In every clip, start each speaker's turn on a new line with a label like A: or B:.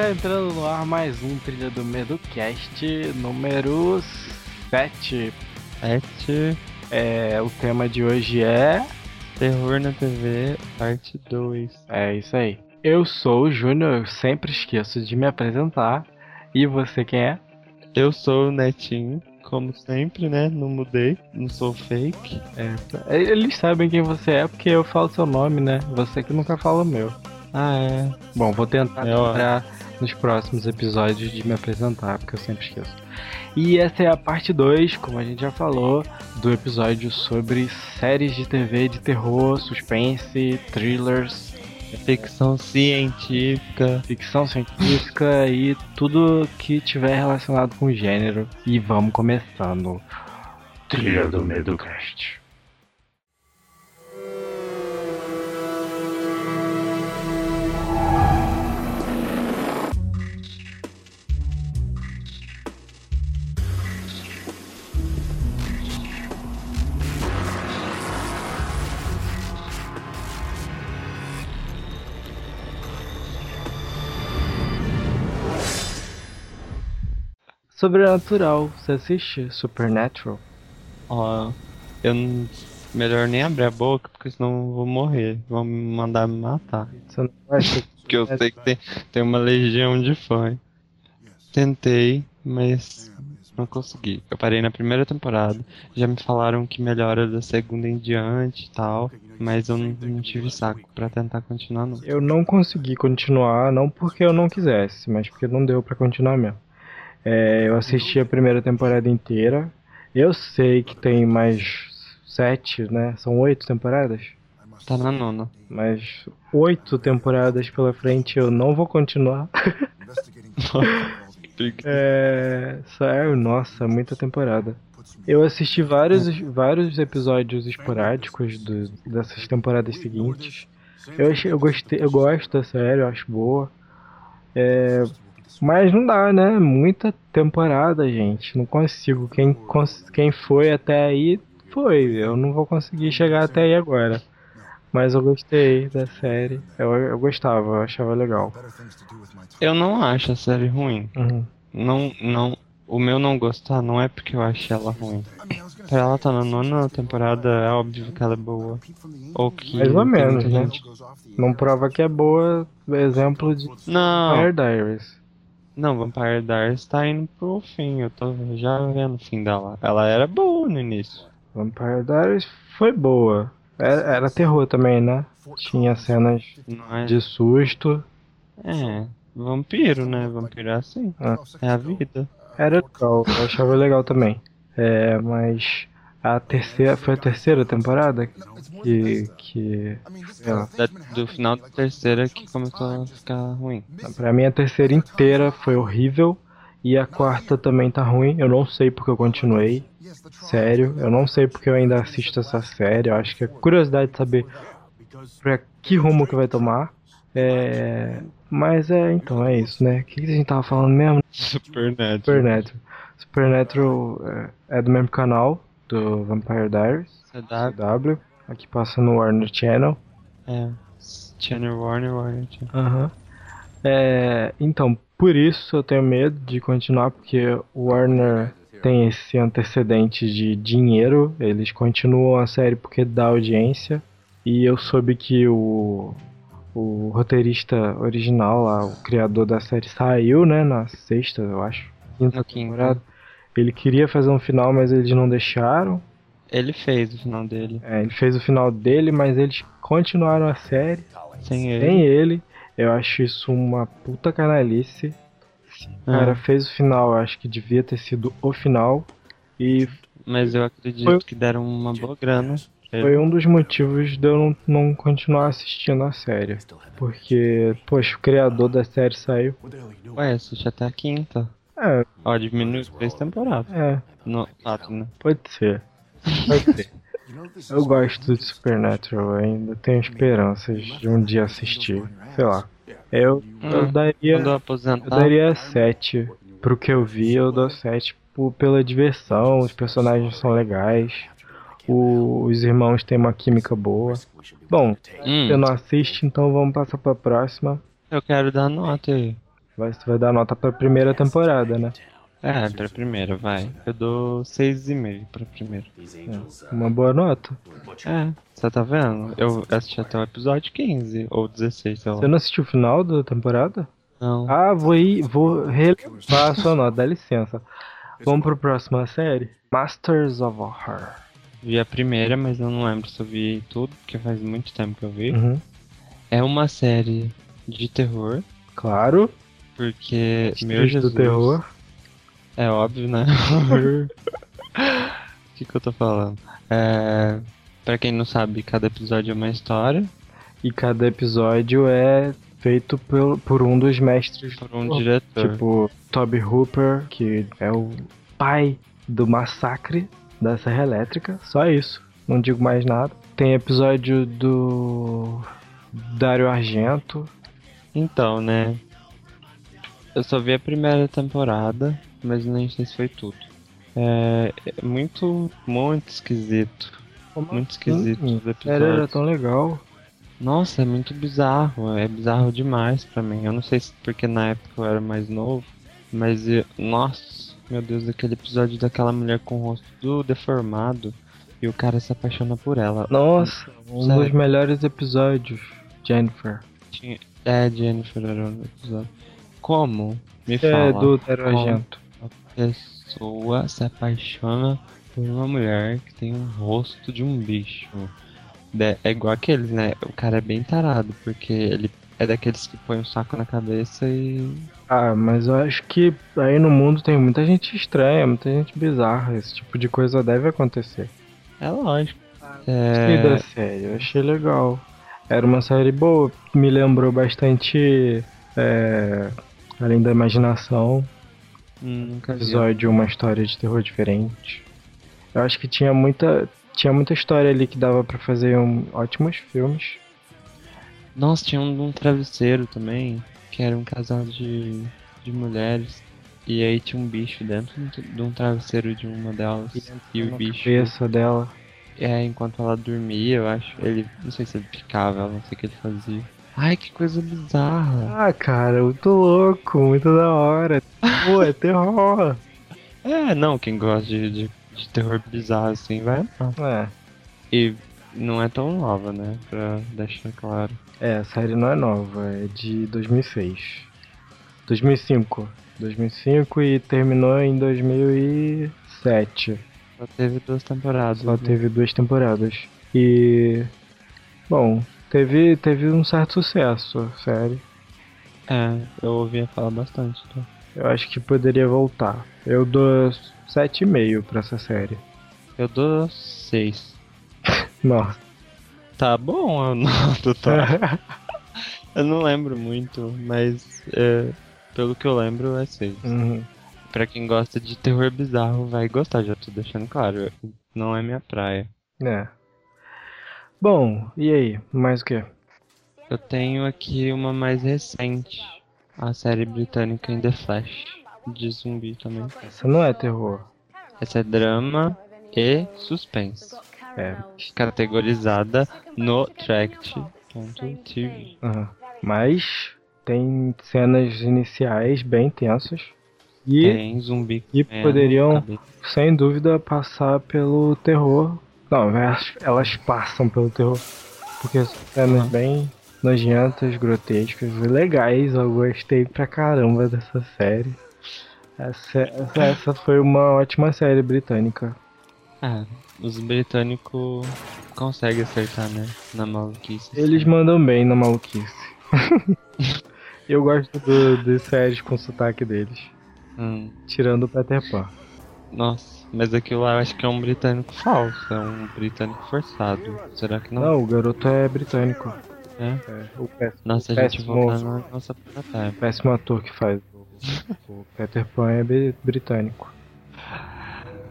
A: Está entrando no ar mais um Trilha do Medo Cast número 7.
B: 7.
A: É, o tema de hoje é.
B: Terror na TV, parte 2.
A: É isso aí. Eu sou o Júnior, eu sempre esqueço de me apresentar. E você quem é?
B: Eu sou o Netinho, como sempre, né? Não mudei, não sou fake.
A: É, eles sabem quem você é porque eu falo seu nome, né? Você que nunca fala o meu.
B: Ah, é.
A: Bom, vou tentar é, lembrar nos próximos episódios de me apresentar, porque eu sempre esqueço. E essa é a parte 2, como a gente já falou, do episódio sobre séries de TV de terror, suspense, thrillers,
B: ficção científica,
A: ficção científica e tudo que tiver relacionado com o gênero. E vamos começando. Trilha do Medo Cast. Sobrenatural, você assiste Supernatural?
B: Ó, oh, eu não... melhor nem abrir a boca, porque senão eu vou morrer. Vão me mandar me matar.
A: Você não vai
B: Porque eu sei que tem, tem uma legião de fãs. Tentei, mas não consegui. Eu parei na primeira temporada. Já me falaram que melhora da segunda em diante e tal. Mas eu não, não tive saco para tentar continuar não.
A: Eu não consegui continuar, não porque eu não quisesse, mas porque não deu para continuar mesmo. É, eu assisti a primeira temporada inteira. Eu sei que tem mais sete, né? São oito temporadas?
B: Tá na nona.
A: Mas oito temporadas pela frente eu não vou continuar. é, sério, nossa, muita temporada. Eu assisti vários, vários episódios esporádicos do, dessas temporadas seguintes. Eu, achei, eu, gostei, eu gosto da série, eu acho boa. É, mas não dá, né? Muita temporada, gente. Não consigo. Quem, quem foi até aí, foi. Eu não vou conseguir chegar até aí agora. Mas eu gostei da série. Eu, eu gostava, eu achava legal.
B: Eu não acho a série ruim.
A: Uhum.
B: Não, não. O meu não gostar não é porque eu achei ela ruim. Pra ela tá na nona temporada, é óbvio que ela é boa. Ou que.
A: Mais ou menos, né? Gente... Não prova que é boa, exemplo de
B: não.
A: Fire Diaries.
B: Não, Vampire Diaries tá indo pro fim, eu tô já vendo o fim dela. Ela era boa no início.
A: Vampire Diaries foi boa. Era, era terror também, né? Tinha cenas é... de susto.
B: É, vampiro, né? Vampiro é assim. Ah. É a vida.
A: Era legal, eu achava legal também. É, mas a terceira. Foi a terceira temporada que. que
B: da, do final da terceira que começou a ficar ruim.
A: Pra mim a terceira inteira foi horrível. E a quarta também tá ruim. Eu não sei porque eu continuei. Sério, eu não sei porque eu ainda assisto essa série. Eu acho que é curiosidade de saber pra que rumo que vai tomar. É... Mas é, então, é isso, né? O que, que a gente tava falando mesmo?
B: Supernatural.
A: Supernatural. Supernatural é, é do mesmo canal do Vampire Diaries.
B: CW.
A: CW. Aqui passa no Warner Channel.
B: É. Channel Warner, Warner Channel.
A: Aham. Uhum. É, então, por isso eu tenho medo de continuar, porque o Warner tem esse antecedente de dinheiro. Eles continuam a série porque dá audiência. E eu soube que o, o roteirista original, lá, o criador da série, saiu, né, na sexta, eu acho.
B: Quinta temporada.
A: Ele queria fazer um final, mas eles não deixaram.
B: Ele fez o final dele.
A: É, ele fez o final dele, mas eles continuaram a série
B: sem ele.
A: Sem ele. Eu acho isso uma puta canalice. O cara fez o final, eu acho que devia ter sido o final. E.
B: Mas eu acredito foi... que deram uma boa grana.
A: Foi um dos motivos de eu não, não continuar assistindo a série. Porque, poxa, o criador da série saiu.
B: Ué, assiste até a quinta.
A: É.
B: Ó, diminui três temporadas.
A: É.
B: No, quatro, né?
A: Pode ser. Pode ser. Eu gosto de Supernatural, ainda tenho esperanças de um dia assistir. Sei lá. Eu, hum, eu daria. Eu daria 7. Pro que eu vi, eu dou 7 pela diversão, os personagens são legais. O, os irmãos têm uma química boa. Bom, hum. você não assiste, então vamos passar pra próxima.
B: Eu quero dar nota aí.
A: Vai, você vai dar nota pra primeira temporada, né?
B: É, pra primeira, vai. Eu dou 6,5 pra primeira.
A: É, uma boa nota.
B: É, você tá vendo? Eu assisti até o episódio 15 ou 16, sei lá.
A: Você não assistiu o final da temporada?
B: Não.
A: Ah, vou ir, vou relevar a sua nota, dá licença. Vamos pro próxima série? Masters of Horror.
B: Vi a primeira, mas eu não lembro se eu vi tudo, porque faz muito tempo que eu vi.
A: Uhum.
B: É uma série de terror,
A: Claro.
B: Porque, meu Jesus,
A: do terror.
B: é óbvio, né? O que, que eu tô falando? É, pra quem não sabe, cada episódio é uma história
A: E cada episódio é feito por, por um dos mestres
B: por um diretor.
A: Tipo, Toby Hooper, que é o pai do massacre da Serra Elétrica. Só isso. Não digo mais nada. Tem episódio do Dario Argento.
B: Então, né? Eu só vi a primeira temporada, mas nem sei se foi tudo. É, é muito, muito esquisito. Muito esquisito
A: Hum,
B: os
A: série era
B: episódios.
A: tão legal.
B: Nossa, é muito bizarro. É bizarro demais pra mim. Eu não sei se porque na época eu era mais novo, mas eu- nossa, meu Deus, aquele episódio daquela mulher com o rosto tudo deformado e o cara se apaixona por ela.
A: Nossa, um
B: Sério.
A: dos melhores episódios. Jennifer.
B: Tinha- É, Jennifer era o episódio. Como? Me
A: É
B: fala.
A: do Dario
B: como
A: Argento.
B: A pessoa se apaixona por uma mulher que tem um rosto de um bicho. É igual aqueles, né? O cara é bem tarado, porque ele é daqueles que põe um saco na cabeça e.
A: Ah, mas eu acho que aí no mundo tem muita gente estranha, muita gente bizarra. Esse tipo de coisa deve acontecer.
B: É lógico.
A: Da
B: É...
A: série, eu achei legal. Era uma série boa, me lembrou bastante. é, além da imaginação,
B: hum, Nunca
A: episódio, uma história de terror diferente. Eu acho que tinha muita. Tinha muita história ali que dava pra fazer um, ótimos filmes.
B: Nossa, tinha um de um travesseiro também, que era um casal de, de mulheres. E aí tinha um bicho dentro de um travesseiro de uma delas. E o
A: na
B: bicho.
A: cabeça dela.
B: É, enquanto ela dormia, eu acho. Ele. Não sei se ele picava ela, não sei o que ele fazia. Ai, que coisa bizarra.
A: Ah, cara, muito louco, muito da hora. Pô, é terror.
B: É, não, quem gosta de, de, de terror bizarro assim vai.
A: É.
B: E não é tão nova, né? Pra deixar claro.
A: É, a série não é nova, é de 2006. 2005. 2005 e terminou em 2007.
B: Só teve duas temporadas.
A: Só
B: né?
A: teve duas temporadas. E. Bom, teve, teve um certo sucesso, a série.
B: É, eu ouvia falar bastante. Então.
A: Eu acho que poderia voltar. Eu dou 7,5 pra essa série.
B: Eu dou seis.
A: Nossa.
B: Tá bom, eu não total. eu não lembro muito, mas é, pelo que eu lembro é seis.
A: Uhum.
B: Pra quem gosta de terror bizarro vai gostar, já tô deixando claro. Não é minha praia.
A: É. Bom, e aí? Mais o quê?
B: Eu tenho aqui uma mais recente. A série britânica In The Flash. De zumbi também.
A: Essa não é terror.
B: Essa é drama e suspense.
A: É.
B: Categorizada no Tract.tv.
A: Aham. Mas tem cenas iniciais bem tensas. E,
B: Tem zumbi
A: e poderiam, sem dúvida, passar pelo terror. Não, elas, elas passam pelo terror. Porque são cenas
B: Uhum.
A: bem nojentas, grotescas e legais. Eu gostei pra caramba dessa série. Essa, essa, essa foi uma ótima série britânica.
B: Ah, os britânicos conseguem acertar, né? Na maluquice.
A: Eles mandam bem na maluquice. Eu gosto do, de séries com sotaque deles.
B: Hum,
A: Tirando o Peter Pan.
B: Nossa, mas aquilo lá eu acho que é um britânico falso. É um britânico forçado. Será que não?
A: Não, o garoto é britânico.
B: É?
A: É, o péssimo,
B: Nossa, a gente voltando na nossa terra.
A: péssimo ator que faz o, o Peter Pan é bri- britânico.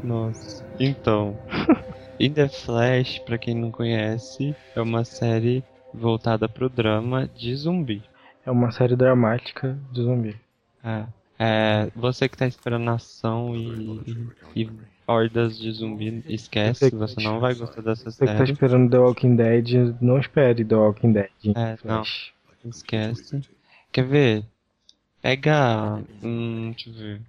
B: Nossa. Então, In The Flash, pra quem não conhece, é uma série voltada pro drama de zumbi.
A: É uma série dramática de zumbi.
B: É. É, você que tá esperando ação e, e, hordas de zumbi, esquece, você não vai gostar dessa
A: Você que tá
B: série.
A: esperando The Walking Dead, não espere The Walking Dead.
B: É, não. Esquece. Quer ver? Pega. Hum, deixa eu ver.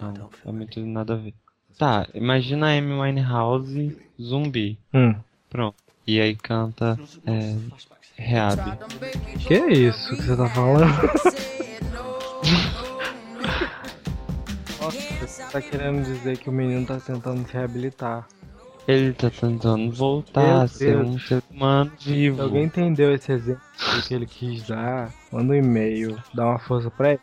B: Não, é muito nada a ver. Tá, imagina a Amy Winehouse zumbi.
A: Hum.
B: Pronto. E aí canta é, Rehab.
A: Que é isso que você tá falando? tá querendo dizer que o menino tá tentando se reabilitar.
B: Ele tá tentando voltar
A: Meu
B: a ser
A: Deus.
B: um ser humano vivo.
A: Se alguém entendeu esse exemplo que ele quis dar, manda um e-mail, dá uma força pra ele.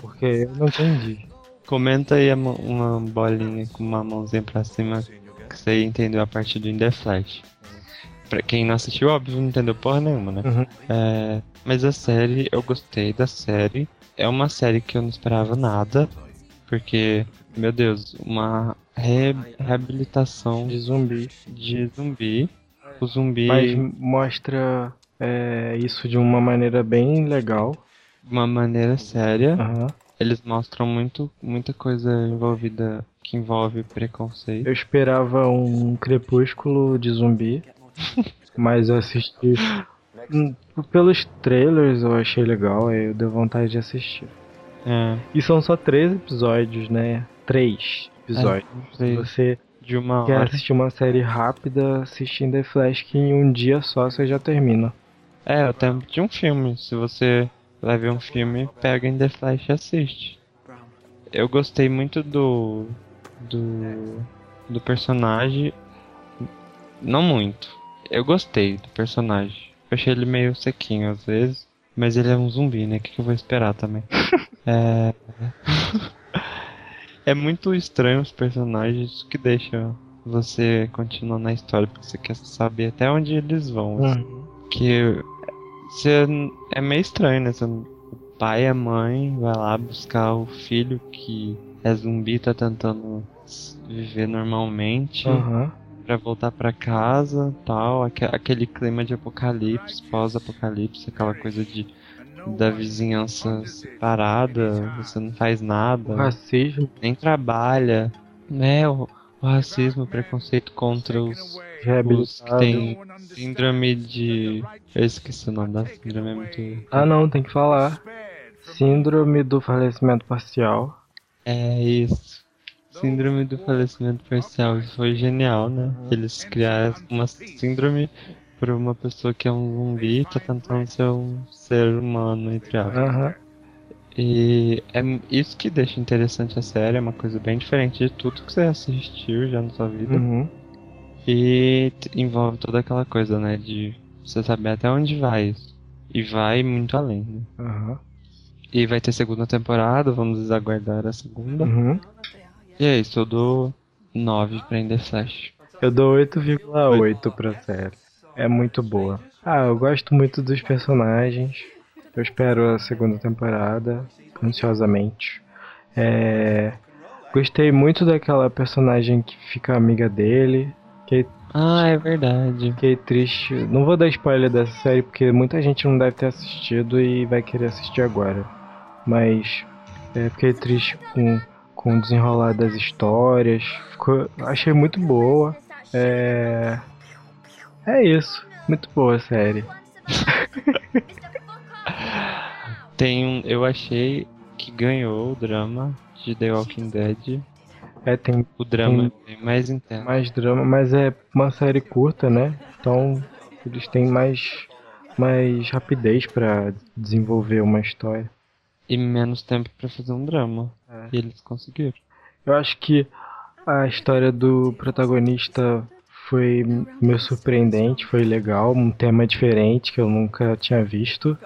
A: Porque eu não entendi.
B: Comenta aí uma bolinha com uma mãozinha pra cima que você entendeu a parte do In The Flash. Pra quem não assistiu, óbvio, não entendeu porra nenhuma, né?
A: Uhum.
B: É, mas a série, eu gostei da série. É uma série que eu não esperava nada. Porque, meu Deus, uma re- reabilitação
A: De zumbi.
B: de zumbi. O zumbi,
A: Mas mostra é, isso de uma maneira bem legal.
B: de uma maneira séria.
A: Aham.
B: Eles mostram muito, muita coisa envolvida que envolve preconceito.
A: Eu esperava um crepúsculo de zumbi, mas eu assisti. Pelos trailers eu achei legal, eu dei vontade de assistir.
B: É,
A: E são só três episódios, né? Três episódios. Se
B: três.
A: você
B: de uma
A: quer
B: hora.
A: assistir uma série rápida, assistindo The Flash, que em um dia só você já termina.
B: É, o tempo de um filme. Se você vai ver um filme, pega em The Flash e assiste. Eu gostei muito do. do. do personagem. Não muito. Eu gostei do personagem. Eu achei ele meio sequinho às vezes. Mas ele é um zumbi, né? O que, que eu vou esperar também? é. é muito estranho os personagens que deixa você continuar na história, porque você quer saber até onde eles vão. assim
A: Hum.
B: que você é meio estranho, né? Você- o pai e a mãe vai lá buscar o filho que é zumbi, tá tentando viver normalmente
A: Aham.
B: Pra voltar pra casa, tal, aque- aquele clima de apocalipse, pós-apocalipse, aquela coisa de da vizinhança separada, você não faz
A: O
B: nada,
A: racismo,
B: nem trabalha, né? O, o racismo, o preconceito contra os os que tem síndrome de. Eu esqueci o nome da síndrome, é muito.
A: Ah não, tem que falar. Síndrome do falecimento parcial.
B: É isso. Síndrome do falecimento parcial. Foi genial, né? Eles criaram uma síndrome pra uma pessoa que é um zumbi e tá tentando ser um ser humano, entre aspas.
A: Aham.
B: E é isso que deixa interessante a série, é uma coisa bem diferente de tudo que você assistiu já na sua vida.
A: Uhum.
B: E envolve toda aquela coisa, né? De você saber até onde vai isso. E vai muito além, né?
A: Aham.
B: E vai ter segunda temporada, vamos aguardar a segunda.
A: Uhum.
B: E é isso, eu dou 9 pra Flash.
A: Eu dou 8,8 pra série. É muito boa. Ah, eu gosto muito dos personagens. Eu espero a segunda temporada, ansiosamente. É... Gostei muito daquela personagem que fica amiga dele. Fiquei,
B: Ah, é verdade.
A: fiquei triste. Não vou dar spoiler dessa série porque muita gente não deve ter assistido e vai querer assistir agora. Mas é, fiquei triste com, com o desenrolar das histórias. Ficou, achei muito boa. É. É isso. Muito boa a série.
B: Tem um. Eu achei que ganhou o drama de The Walking Dead.
A: É, tem
B: O drama é bem mais intenso.
A: mais drama, mas é uma série curta, né? Então eles têm mais, mais rapidez pra desenvolver uma história.
B: E menos tempo pra fazer um drama.
A: É.
B: E eles conseguiram.
A: Eu acho que a história do protagonista foi meio surpreendente, foi legal, um tema diferente que eu nunca tinha visto.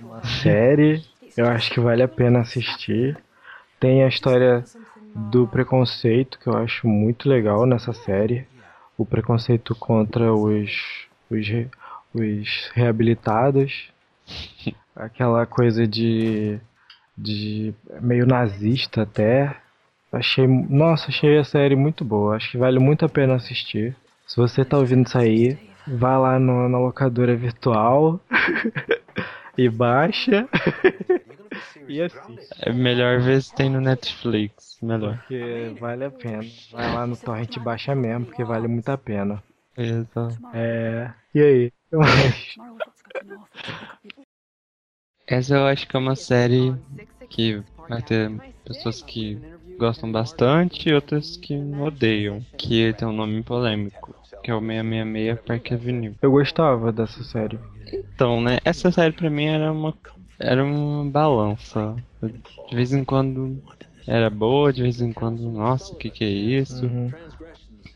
A: Uma série, eu acho que vale a pena assistir. Tem a história do preconceito, que eu acho muito legal nessa série. O preconceito contra os, os, os reabilitados. Aquela coisa de, de meio nazista até. Achei, nossa, achei a série muito boa. Acho que vale muito a pena assistir. Se você tá ouvindo isso aí, vá lá no- na locadora virtual e baixa e assiste.
B: É melhor ver se tem no Netflix. Melhor.
A: Porque vale a pena. Vai lá no torrent e baixa mesmo, porque vale muito a pena.
B: Exato.
A: É. E aí? O que mais?
B: Essa eu acho que é uma série que vai ter pessoas que gostam bastante e outras que odeiam. Que tem um nome polêmico, que é o 666 Park Avenue.
A: Eu gostava dessa série.
B: Então, né? Essa série pra mim era uma era uma balança. De vez em quando era boa, de vez em quando, nossa, o que que é isso?
A: Uhum.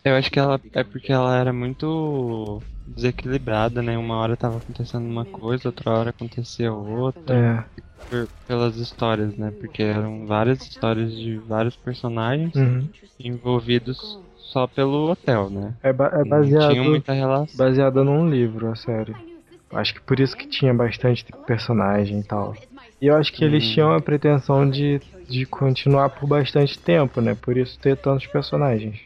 B: Eu acho que ela é porque ela era muito desequilibrada, né? Uma hora tava acontecendo uma coisa, outra hora acontecia outra.
A: É.
B: Por- pelas histórias, né? Porque eram várias histórias de vários personagens
A: Uhum.
B: envolvidos só pelo hotel, né?
A: É, ba- é
B: Não
A: baseado,
B: tinha muita relação.
A: baseado num livro, a série. Acho que por isso que tinha bastante personagem e tal. E eu acho que eles
B: Hum.
A: tinham a pretensão de, de continuar por bastante tempo, né? Por isso ter tantos personagens.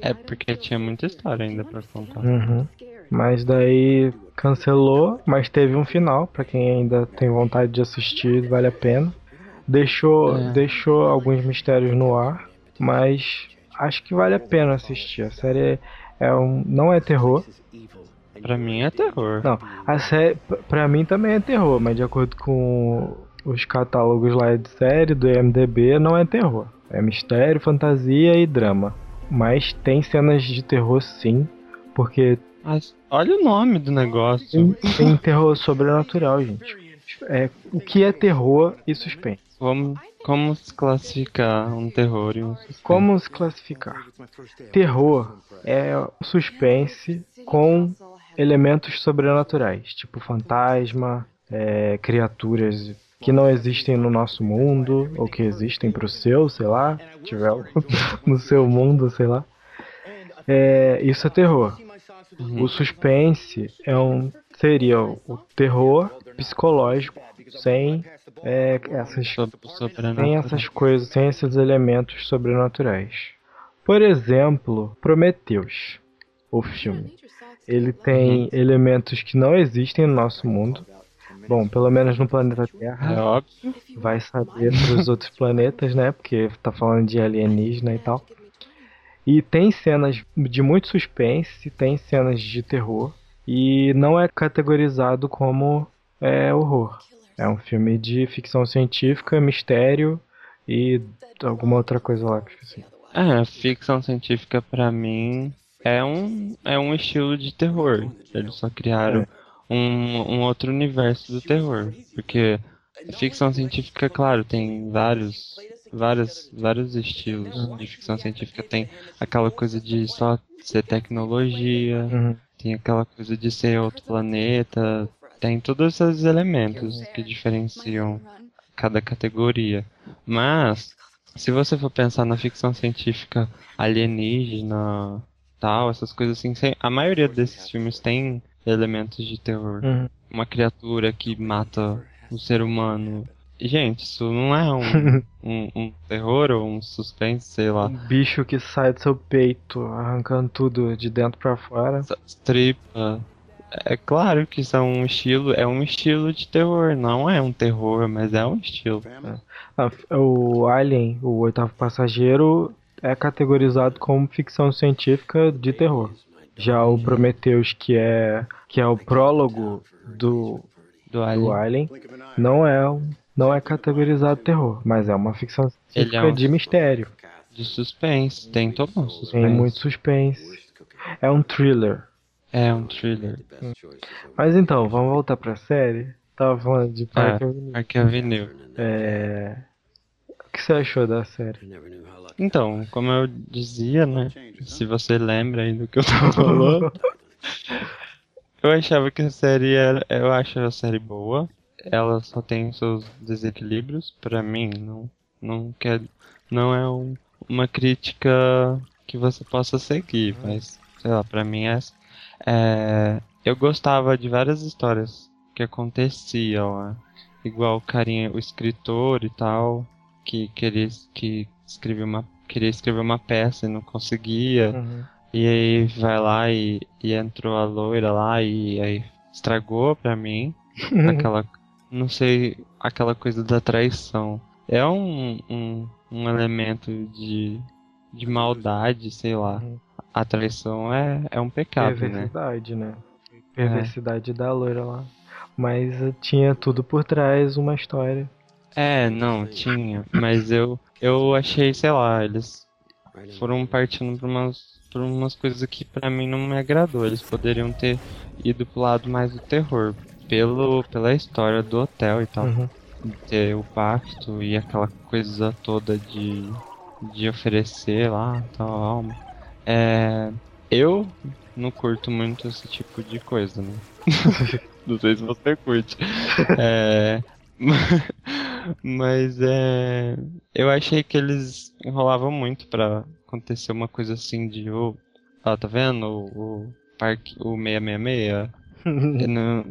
B: É porque tinha muita história ainda pra contar.
A: Uhum. Mas daí cancelou, mas teve um final, pra quem ainda tem vontade de assistir, vale a pena. Deixou,
B: É.
A: deixou alguns mistérios no ar, mas acho que vale a pena assistir. A série é um, não é terror.
B: Pra mim é terror.
A: Não, a série pra mim também é terror, mas de acordo com os catálogos lá de série do IMDb, não é terror. É mistério, fantasia e drama. Mas tem cenas de terror sim, porque
B: Mas olha o nome do negócio.
A: tem, tem terror sobrenatural, gente. É, o que é terror e suspense?
B: Vamos, como se classificar um terror e um suspense?
A: Como se classificar? Terror é suspense com elementos sobrenaturais, tipo fantasma, é, criaturas que não existem no nosso mundo, ou que existem pro seu, sei lá, tiver no seu mundo, sei lá. É, isso é terror. O suspense é um seria o terror psicológico sem é, essas sem essas coisas, sem esses elementos sobrenaturais. Por exemplo, Prometheus, o filme. Ele tem elementos que não existem no nosso mundo. Bom, pelo menos no planeta
B: É
A: Terra.
B: óbvio.
A: Vai saber pros outros planetas, né? Porque tá falando de alienígena e tal. E tem cenas de muito suspense, tem cenas de terror. E não é categorizado como é, horror. É um filme de ficção científica, mistério e alguma outra coisa lá que eu esqueci.
B: É, ficção científica pra mim é um, é um estilo de terror. Eles só criaram um, um outro universo do terror. Porque ficção científica, claro, tem vários, vários, vários estilos de ficção científica. Tem aquela coisa de só ser tecnologia,
A: Uhum.
B: tem aquela coisa de ser outro planeta, tem todos esses elementos que diferenciam cada categoria. Mas, se você for pensar na ficção científica alienígena, tal, essas coisas assim, a maioria desses filmes tem elementos de terror.
A: Uhum.
B: Uma criatura que mata um ser humano. Gente, isso não é um, um, um terror ou um suspense, sei lá.
A: Um bicho que sai do seu peito, arrancando tudo de dentro pra fora.
B: Tripa. É claro que isso é um estilo, é um estilo de terror, não é um terror, mas é um estilo.
A: Ah, O Alien, o oitavo passageiro, é categorizado como ficção científica de terror. Já o Prometheus, que é que é o prólogo do,
B: Do
A: do
B: Alien.
A: Alien, não é um- não é categorizado terror, mas é uma ficção
B: Ele
A: científica
B: é um-
A: de mistério.
B: De suspense, tem todo um suspense.
A: Tem muito suspense. É um thriller.
B: É um thriller.
A: Mas então, vamos voltar pra série. Tava falando de Park
B: É,
A: Avenue.
B: Parque Avenue.
A: É... O que você achou da série?
B: Então, como eu dizia, né? Se você lembra aí do que eu tava falando, eu achava que a série era. Eu acho a série boa. Ela só tem seus desequilíbrios. Pra mim, não, não quer. Não é um- uma crítica que você possa seguir, mas sei lá, pra mim é, é eu gostava de várias histórias que aconteciam lá. Igual o carinha, o escritor e tal, que queria que escreveu uma queria escrever uma peça e não conseguia.
A: Uhum.
B: E aí vai lá e, e entrou a loira lá e aí estragou pra mim aquela não sei, aquela coisa da traição. É um, um, um elemento de, de maldade, sei lá.
A: Uhum.
B: A traição é, é um pecado, né?
A: Perversidade, né? Perversidade da loira lá. Mas tinha tudo por trás, uma história.
B: É, não, tinha. Mas eu, eu achei, sei lá, eles foram partindo pra umas, pra umas coisas que pra mim não me agradou. Eles poderiam ter ido pro lado mais do terror. Pelo, pela história do hotel e tal.
A: Uhum.
B: Ter o pacto e aquela coisa toda de, de oferecer lá tal alma. É, eu não curto muito esse tipo de coisa, né? não sei se você curte. É, mas é. Eu achei que eles enrolavam muito pra acontecer uma coisa assim de. Oh, ah, tá vendo? O, o parque. O 666. não,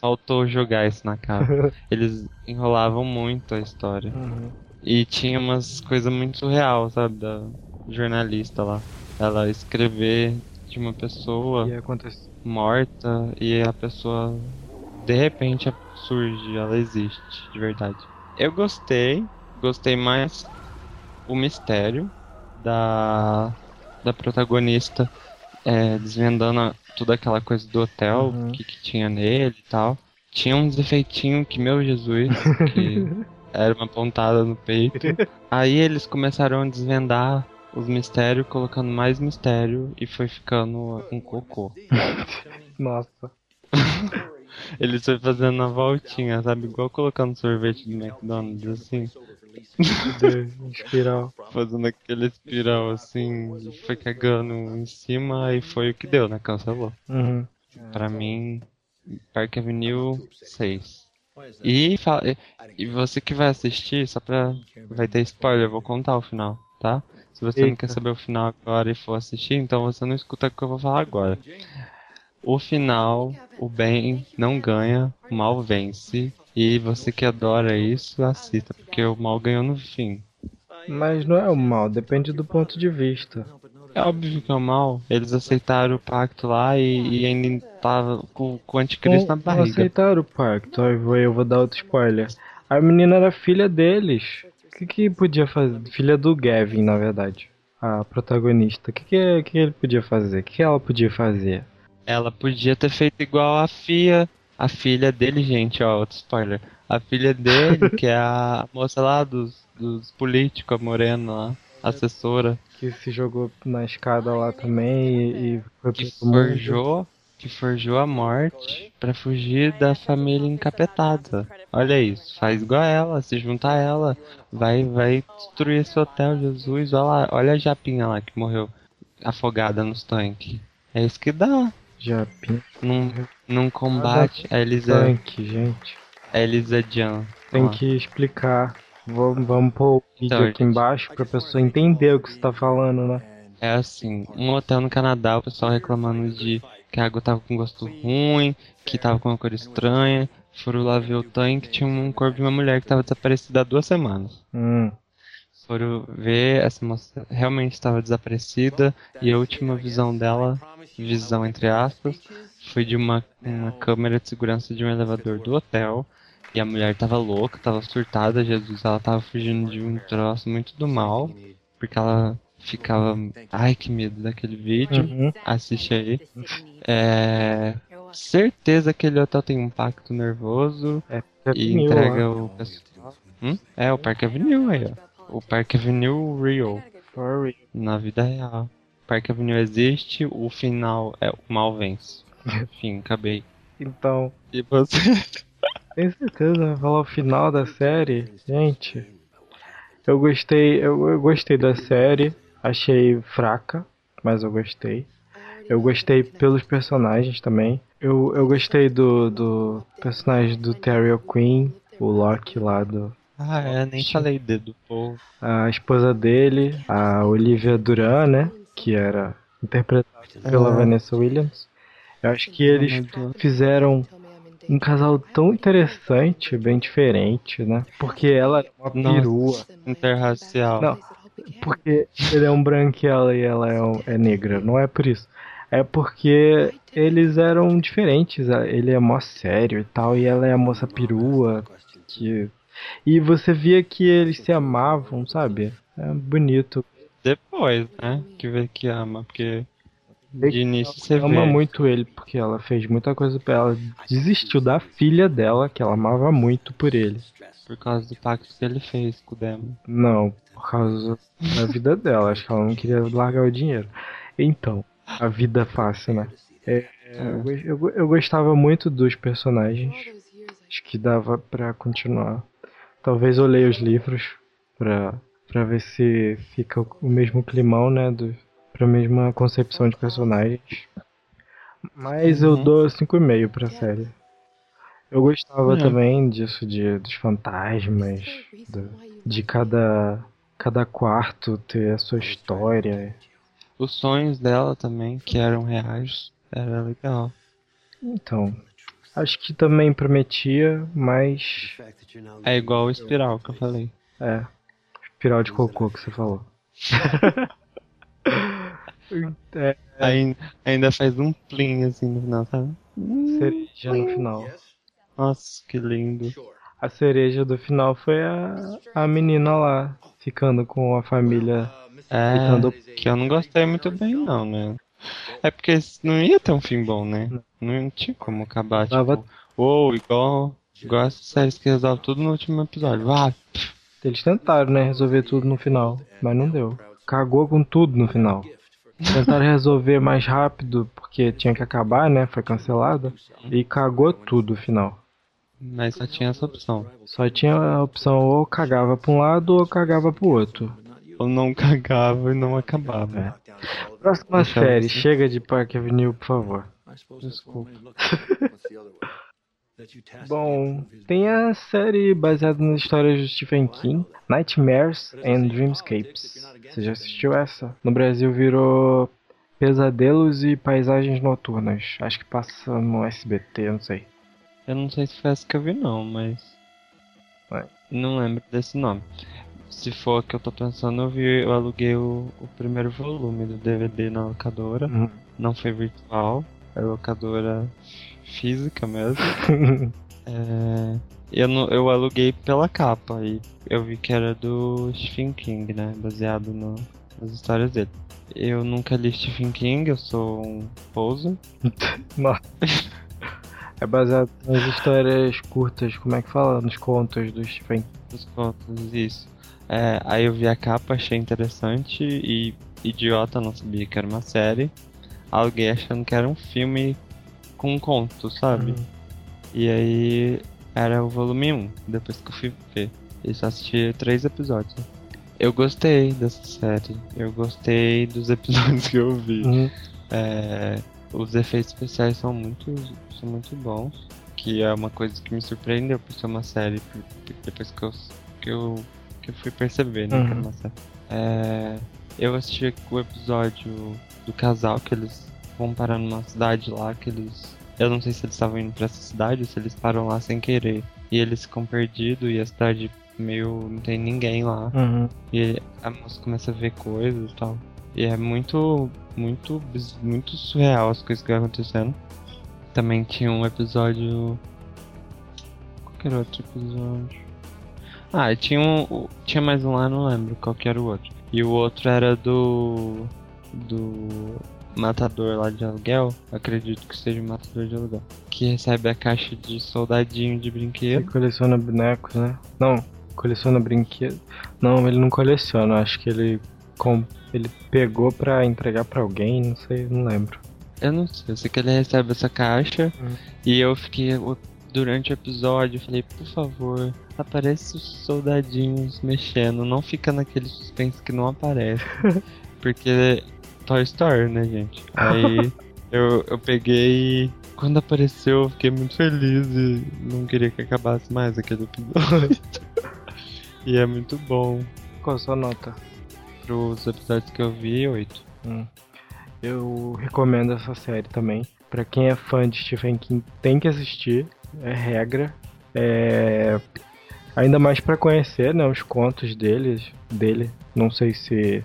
B: faltou jogar isso na cara. Eles enrolavam muito a história.
A: Uhum.
B: E tinha umas coisas muito surreal, sabe? Da jornalista lá. Ela escrever de uma pessoa
A: E
B: morta e a pessoa de repente surge, ela existe, de verdade. Eu gostei, gostei mais o mistério da, da protagonista é, desvendando a- toda aquela coisa do hotel,
A: Uhum.
B: o que, que tinha nele e tal. Tinha uns efeitinhos que, meu Jesus, que era uma pontada no peito. Aí eles começaram a desvendar os mistérios, colocando mais mistério e foi ficando um cocô.
A: Nossa.
B: Eles foi fazendo a voltinha, sabe? Igual colocando sorvete do McDonald's, assim.
A: De espiral.
B: Fazendo aquele espiral, assim. Foi cagando em cima e foi o que deu, né? Cancelou.
A: Uhum.
B: Pra mim, Park Avenue 6. E, fa- e- e você que vai assistir, só pra. Vai ter spoiler, eu vou contar o final, tá? Se você não
A: Eita.
B: quer saber o final agora e for assistir, então você não escuta o que eu vou falar agora. O final, o bem não ganha, o mal vence. E você que adora isso, assista, porque o mal ganhou no fim.
A: Mas não é o mal, depende do ponto de vista.
B: É óbvio que é o mal. Eles aceitaram o pacto lá e, e ainda tava com, com o anticristo
A: Não,
B: na barriga.
A: aceitaram o pacto. Aí eu vou dar outro spoiler. A menina era filha deles. O que, que podia fazer? Filha do Gavin, na verdade. A protagonista. O que, que, que ele podia fazer? O que ela podia fazer?
B: Ela podia ter feito igual a Fia, a filha dele, gente, ó, outro spoiler. A filha dele, que é a moça lá dos, dos políticos, a morena lá, assessora,
A: Que se jogou na escada lá também e, e foi
B: que forjou, que forjou a morte pra fugir da família encapetada. Olha isso, faz igual a ela, se junta a ela, vai, vai destruir esse hotel, Jesus, olha lá, olha a Japinha lá que morreu afogada nos tanques. É isso que dá.
A: Já pin...
B: Num, num combate, a Elisa,
A: tanque, gente.
B: a Elisa Jan.
A: Tem que explicar. Vamos, vamos pôr o vídeo
B: Então,
A: aqui
B: gente.
A: embaixo pra pessoa entender o que você tá falando, né?
B: É assim, um hotel no Canadá, o pessoal reclamando de que a água tava com gosto ruim, que tava com uma cor estranha. Foram lá ver o tanque, tinha um corpo de uma mulher que tava desaparecida há duas semanas.
A: Hum.
B: Foram ver, essa moça realmente estava desaparecida e a última visão dela, visão entre aspas, foi de uma, uma câmera de segurança de um elevador do hotel. E a mulher tava louca, tava surtada, Jesus, ela tava fugindo de um troço muito do mal, porque ela ficava. Ai que medo daquele vídeo.
A: Uhum.
B: Assiste aí. É. Certeza que aquele hotel tem um pacto nervoso
A: É,
B: e entrega
A: ó.
B: o pessoal. Hum? É, o Parque Avenue aí, ó. O Parque Avenue Real,
A: Sorry.
B: na vida real. O Parque Avenue existe, o final é o mal vence. Enfim, acabei.
A: Então,
B: E você?
A: tem certeza vai falar o final da série? Gente, eu gostei, eu, eu gostei da série. Achei fraca, mas eu gostei. Eu gostei pelos personagens também. Eu, eu gostei do, do personagem do Terry O'Quinn, o Loki lá do,
B: Ah, é, nem falei dedo, povo.
A: a esposa dele, a Olivia Duran, né? Que era interpretada pela
B: Ah.
A: Vanessa Williams. Eu acho que eles fizeram um casal tão interessante, bem diferente, né? Porque ela é uma perua.
B: Interracial.
A: Não, porque ele é um branquela e ela é, um- é negra. Não é por isso. É porque eles eram diferentes. Ele é mó sério e tal, e ela é a moça perua. Que... E você via que eles se amavam, sabe? É bonito.
B: Depois, né? Que vê que ama, porque De início você
A: ama
B: vê.
A: muito ele, porque ela fez muita coisa pra ela. Desistiu da filha dela, que ela amava muito por ele.
B: Por causa do pacto que ele fez com o Demon.
A: Não, por causa da vida dela. Acho que ela não queria largar o dinheiro. Então, a vida fácil, né? É, eu, go- eu, go- eu gostava muito dos personagens. Acho que dava pra continuar. Talvez eu leia os livros pra, pra ver se fica o mesmo climão, né? Do, pra mesma concepção de personagens. Mas eu
B: Uhum.
A: dou 5,5 pra série. Eu gostava
B: É.
A: também disso, de, dos fantasmas, do- de cada, cada quarto ter a sua história.
B: Os sonhos dela também, que eram reais, era legal.
A: Então, acho que também prometia, mas
B: É igual o espiral que eu falei.
A: é, espiral de cocô que você falou. é,
B: Aí, ainda faz um plim assim no final, sabe?
A: cereja no final.
B: Nossa, que lindo.
A: A cereja do final foi a, a menina lá, ficando com a família.
B: É,
A: Ficando-
B: que eu não gostei muito bem não, né? É porque não ia ter um fim bom, né? Não tinha como acabar,
A: Tava-
B: tipo, ou igual, igual essas séries que resolvem tudo no último episódio. Ah, pff,
A: Eles tentaram, né, resolver tudo no final, mas não deu. Cagou com tudo no final. Tentaram resolver mais rápido porque tinha que acabar, né? Foi cancelado. E cagou tudo no final.
B: mas só tinha essa opção.
A: Só tinha a opção ou cagava pra um lado ou cagava pro outro.
B: Ou não cagava e não acabava.
A: Próxima
B: Deixa
A: série,
B: ver.
A: chega de Park Avenue, por favor.
B: Desculpa.
A: Bom, tem a série baseada nas histórias de Stephen King, Nightmares and Dreamscapes. Você já assistiu essa? No Brasil virou Pesadelos e Paisagens Noturnas. Acho que passa no SBT, não sei.
B: Eu não sei se foi essa que eu vi não, mas.
A: Vai.
B: Não lembro desse nome. Se for a que eu tô pensando, eu vi, eu aluguei o, o primeiro volume do DVD na locadora.
A: Uhum.
B: Não foi virtual, é locadora física mesmo. É, eu, não, eu aluguei pela capa e eu vi que era do Stephen King, né? Baseado no, nas histórias dele. Eu nunca li Stephen King, eu sou um poser.
A: Nossa. É baseado nas histórias curtas, como é que fala? Nos contos do Stephen King.
B: Os contos, isso. É, aí eu vi a capa, achei interessante e idiota, não sabia que era uma série. Aluguei achando que era um filme com um conto, sabe?
A: Uhum.
B: E aí era o volume 1, depois que eu fui ver. E só assisti três episódios. Eu gostei dessa série. Eu gostei dos episódios que eu vi.
A: Uhum.
B: É, os efeitos especiais são muito, são muito bons. Que é uma coisa que me surpreendeu por ser uma série. Depois que eu, que eu, que eu fui perceber, né?
A: Uhum.
B: uma série. É, eu assisti o episódio do casal que eles vão parar numa cidade lá que eles. Eu não sei se eles estavam indo pra essa cidade ou se eles param lá sem querer. E eles ficam perdidos e a cidade meio. não tem ninguém lá.
A: Uhum.
B: E a moça começa a ver coisas e tal. E é muito, muito, muito surreal as coisas que vai acontecendo. Também tinha um episódio. Qual que era o outro episódio? Ah, tinha um. Tinha mais um lá, não lembro qual que era o outro. E o outro era do. Do. Matador lá de aluguel. Acredito que seja o matador de aluguel. Que recebe a caixa de soldadinho de
A: Ele
B: brinquedo.
A: coleciona bonecos, né? Não, coleciona brinquedos. Não, ele não coleciona. Acho que ele com... ele pegou pra entregar pra alguém, não sei, não lembro.
B: Eu não sei, eu sei que ele recebe essa caixa
A: Hum.
B: e eu fiquei durante o episódio, falei, por favor, aparece os soldadinhos mexendo, não fica naquele suspense que não aparece. Porque Toy Story, né, gente? Aí eu, eu peguei quando apareceu eu fiquei muito feliz e não queria que acabasse mais aquele episódio. e é muito bom.
A: Qual a sua nota?
B: Pros episódios que eu vi, oito.
A: Hum. Eu recomendo essa série também. Pra quem é fã de Stephen King, tem que assistir. É regra. É... Ainda mais pra conhecer, né, os contos deles, dele. Não sei se,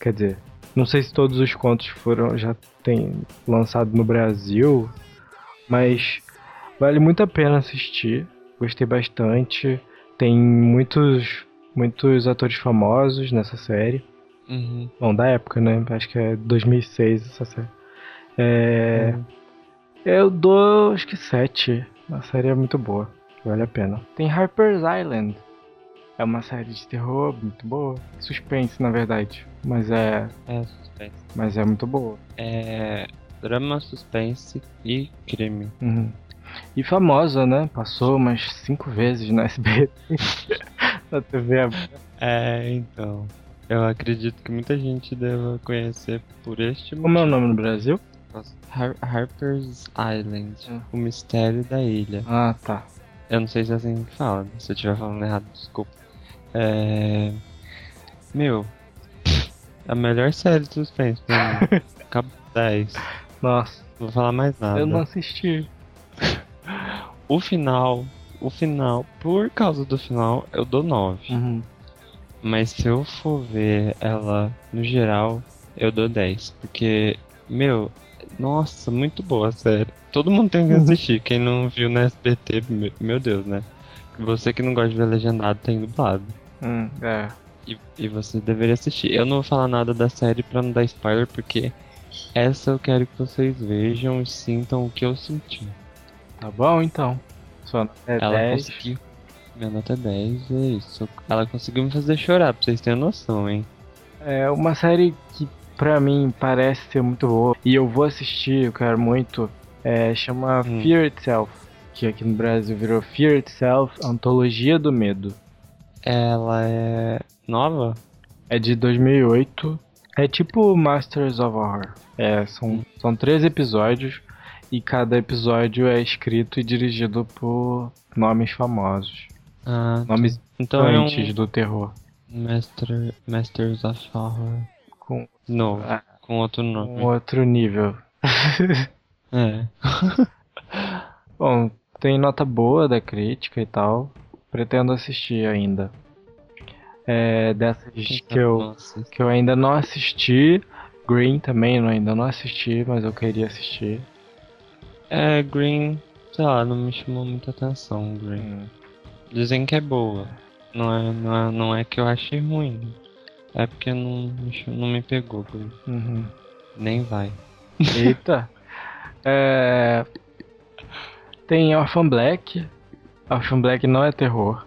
A: quer dizer, não sei se todos os contos foram já tem lançado no Brasil, mas vale muito a pena assistir. Gostei bastante. Tem muitos muitos atores famosos nessa série.
B: Uhum.
A: Bom, da época, né? Acho que é 2006 essa série. É. Eu dou acho que 7. A série é muito boa. Vale a pena. Tem Harper's Island. É uma série de terror muito boa. Suspense, na verdade. Mas é.
B: É suspense.
A: Mas é muito boa.
B: É. Drama, suspense e crime.
A: Uhum. E famosa, né? Passou umas cinco vezes na SBT. na TV aberta.
B: É, então. Eu acredito que muita gente deva conhecer por este
A: Como é o nome no Brasil?
B: Har Harper's Island.
A: Ah.
B: O mistério da ilha.
A: Ah, tá.
B: Eu não sei se é assim que fala. Se eu estiver falando errado, desculpa. É. Meu. A melhor série de suspense pra mim. Cabo 10.
A: Nossa,
B: Não vou falar mais nada.
A: eu não assisti.
B: O final. O final, por causa do final, eu dou 9.
A: Uhum.
B: Mas se eu for ver ela no geral, eu dou 10. Porque, meu, nossa, muito boa a série. Todo mundo tem que assistir. Quem não viu na SBT, me- meu Deus, né? Você que não gosta de ver legendado, tem dublado.
A: Hum, é.
B: E, e você deveria assistir. Eu não vou falar nada da série pra não dar spoiler, porque essa eu quero que vocês vejam e sintam o que eu senti.
A: Tá bom então. Sua nota é
B: Ela
A: 10.
B: conseguiu. Minha nota é 10, é isso. Ela conseguiu me fazer chorar, pra vocês terem noção, hein?
A: É uma série que pra mim parece ser muito boa. E eu vou assistir, eu quero muito. É, chama
B: Hum.
A: Fear Itself. Que aqui no Brasil virou Fear Itself Antologia do Medo.
B: Ela é nova?
A: É de 2008. É tipo Masters of Horror. É, são, são três episódios. E cada episódio é escrito e dirigido por nomes famosos.
B: Ah,
A: Nomes
B: então é
A: antes
B: um
A: do terror.
B: Master, Masters of Horror
A: Com
B: novo,
A: Ah.
B: com outro nome.
A: outro nível.
B: É.
A: Bom, tem nota boa da crítica e tal. Pretendo assistir ainda. É, dessas que eu, que eu ainda não assisti. Green também eu ainda não assisti, mas eu queria assistir.
B: É, Green, sei lá, não me chamou muita atenção, Green.
A: Hum.
B: Dizem que é boa. Não é, não é, não é que eu achei ruim. É porque não, não me pegou, Green.
A: Uhum.
B: Nem vai.
A: Eita. É, tem Orphan Black. Orphan Black não é terror.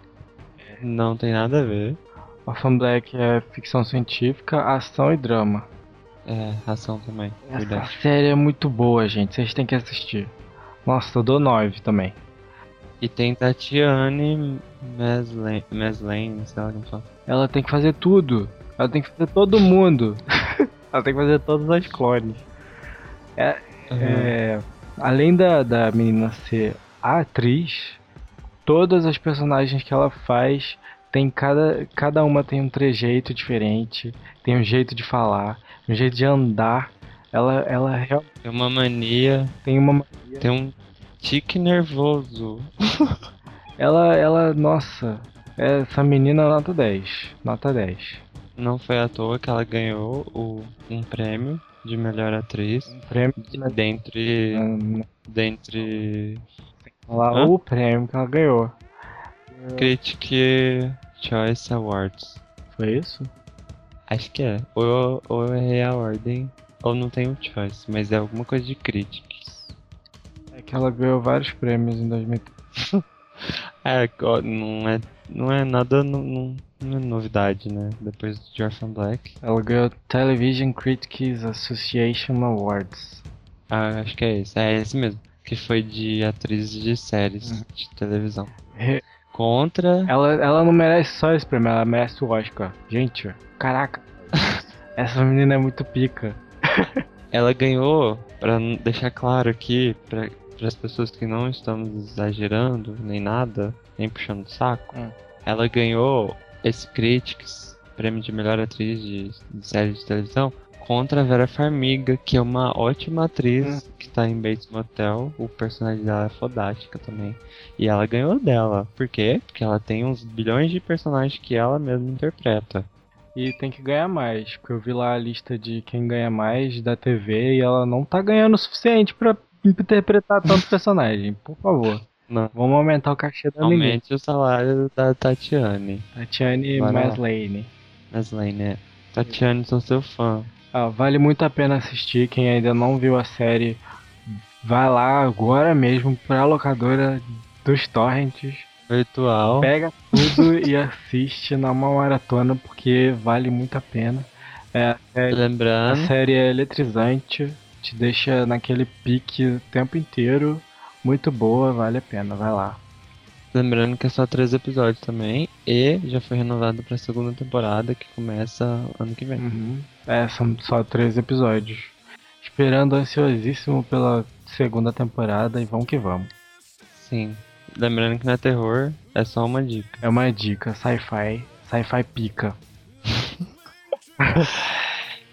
B: Não tem nada a ver.
A: Orphan Black é ficção científica, ação e drama.
B: É, ação também.
A: Essa
B: Verdade.
A: série é muito boa, gente. Vocês têm que assistir. Nossa, eu dou 9 também.
B: E tem Tatiane Meslane, Meslane, sei lá como fala.
A: Ela tem que fazer tudo. Ela tem que fazer todo mundo. Ela tem que fazer todas as clones. É, além da, da menina ser a atriz, todas as personagens que ela faz tem cada, cada uma tem um trejeito diferente, tem um jeito de falar, um jeito de andar. Ela, ela realmente
B: Tem uma mania,
A: tem uma.
B: tem um tique nervoso.
A: Ela, ela, nossa, essa menina é nota 10. Nota 10.
B: Não foi à toa que ela ganhou o, um prêmio de melhor atriz
A: Um prêmio.
B: dentre,
A: Hum,
B: dentre
A: Lá
B: Hã?
A: o prêmio que ela ganhou.
B: Critic Choice Awards.
A: Foi isso?
B: Acho que é. Ou eu, ou eu errei a ordem, ou não tenho choice, mas é alguma coisa de critics.
A: É que ela ganhou vários prêmios em 2013.
B: É, não é, não é nada, não, não, não é novidade, né? Depois de Orphan Black.
A: Ela ganhou Television Critics Association Awards.
B: Ah, acho que é esse. É esse mesmo. Que foi de atriz de séries de televisão. Contra.
A: Ela, ela não merece só esse prêmio, ela merece o Oscar. Gente, caraca. Essa menina é muito pica.
B: Ela ganhou, pra deixar claro aqui, para as pessoas que não estamos exagerando, nem nada, nem puxando o saco,
A: Hum.
B: ela ganhou esse Critics, prêmio de melhor atriz de, de série de televisão, contra a Vera Farmiga, que é uma ótima atriz que tá em Bates Motel. O personagem dela é fodástica também. E ela ganhou dela. Por quê? Porque ela tem uns bilhões de personagens que ela mesma interpreta.
A: E tem que ganhar mais, porque eu vi lá a lista de quem ganha mais da TV e ela não tá ganhando o suficiente pra interpretar tanto personagem. Por favor,
B: Não.
A: vamos aumentar o cachê da.
B: Aumente o salário da Tatiane.
A: Tatiane. Maslany.
B: Maslane, né? Tatiane, sou seu fã.
A: Ah, vale muito a pena assistir. Quem ainda não viu a série, vai lá agora mesmo pra locadora dos torrents.
B: Virtual.
A: Pega tudo e assiste numa maratona porque vale muito a pena. É, a série, a
B: Lembrando,
A: série é eletrizante, te deixa naquele pique o tempo inteiro. Muito boa, vale a pena, vai lá.
B: Lembrando que é só três episódios também. E já foi renovado pra segunda temporada que começa ano que vem.
A: Uhum. É, são só três episódios. Esperando ansiosíssimo pela segunda temporada e vamos que vamos.
B: Sim. Lembrando que não é terror, é só uma dica.
A: É uma dica, sci-fi, sci-fi pica.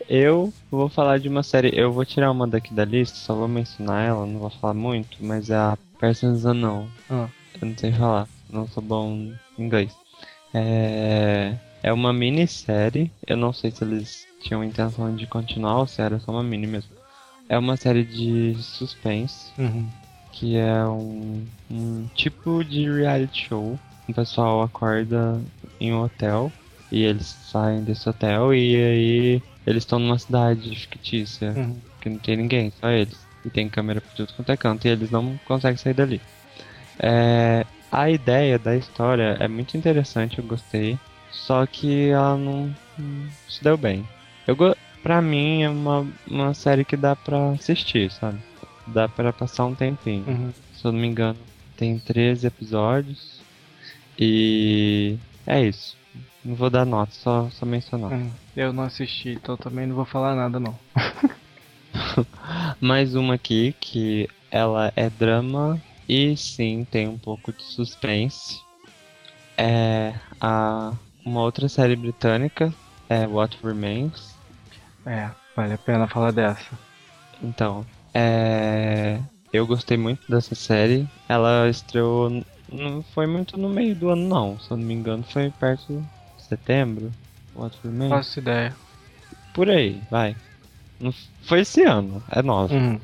B: Eu vou falar de uma série, eu vou tirar uma daqui da lista, só vou mencionar ela, não vou falar muito, mas é a Persons Unknown.
A: Ah.
B: Eu não sei falar, não sou bom em inglês. É, é uma minissérie, eu não sei se eles tinham intenção de continuar ou se era só uma mini mesmo. É uma série de suspense,
A: Uhum.
B: que é um, um tipo de reality show. O pessoal acorda em um hotel e eles saem desse hotel e aí eles estão numa cidade fictícia
A: Uhum.
B: que não tem ninguém, só eles. E tem câmera por tudo quanto é canto e eles não conseguem sair dali. É, a ideia da história é muito interessante, eu gostei. Só que ela não, não se deu bem. Eu, go- pra mim é uma, uma série que dá pra assistir, sabe? Dá pra passar um tempinho.
A: Uhum.
B: Se eu não me engano, tem 13 episódios. E é isso. Não vou dar nota, só, só mencionar.
A: Uhum. Eu não assisti, então também não vou falar nada não.
B: Mais uma aqui que ela é drama e sim tem um pouco de suspense. É a uma outra série britânica, é What Remains.
A: É, vale a pena falar dessa.
B: Então, é eu gostei muito dessa série. Ela estreou não foi muito no meio do ano não, se eu não me engano, foi perto de setembro. What Remains.
A: Faço ideia.
B: Por aí, vai. Foi esse ano, é nova.
A: Uhum.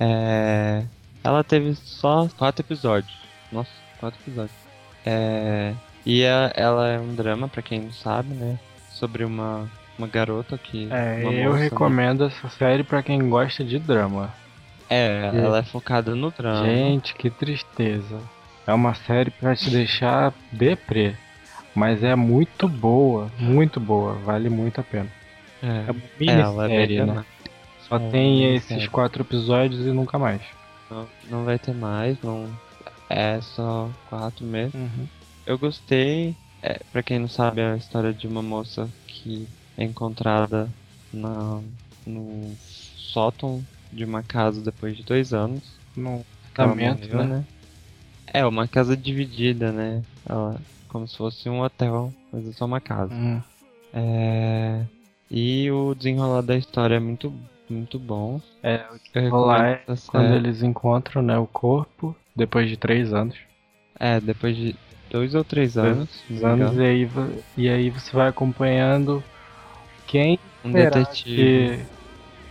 B: É, ela teve só quatro episódios. Nossa, quatro episódios. É, e a- ela é um drama, pra quem não sabe, né? Sobre uma, uma garota que.
A: É, eu
B: moça, né?
A: recomendo essa série pra quem gosta de drama.
B: É, ela é focada no drama.
A: Gente, que tristeza. É uma série pra te deixar deprê. Mas é muito boa, muito boa, vale muito a pena.
B: É,
A: É uma
B: ela é
A: minissérie, né? Só
B: É,
A: tem
B: minissérie.
A: esses quatro episódios e nunca mais.
B: Não, não vai ter mais, não. É só quatro mesmo.
A: Uhum.
B: Eu gostei. É, pra quem não sabe, é a história de uma moça que é encontrada na, no sótão de uma casa depois de dois anos.
A: No tratamento,
B: morreu,
A: né?
B: É, uma casa dividida, né? Ela, como se fosse um hotel, mas é só uma casa.
A: Uhum.
B: É, e o desenrolar da história é muito, muito bom.
A: É,
B: Eu
A: rolar
B: recomendo
A: é quando
B: série.
A: eles encontram né, o corpo, depois de três anos.
B: É, depois de dois ou três anos. me
A: anos e aí, e aí você vai acompanhando quem
B: Um detetive.
A: que-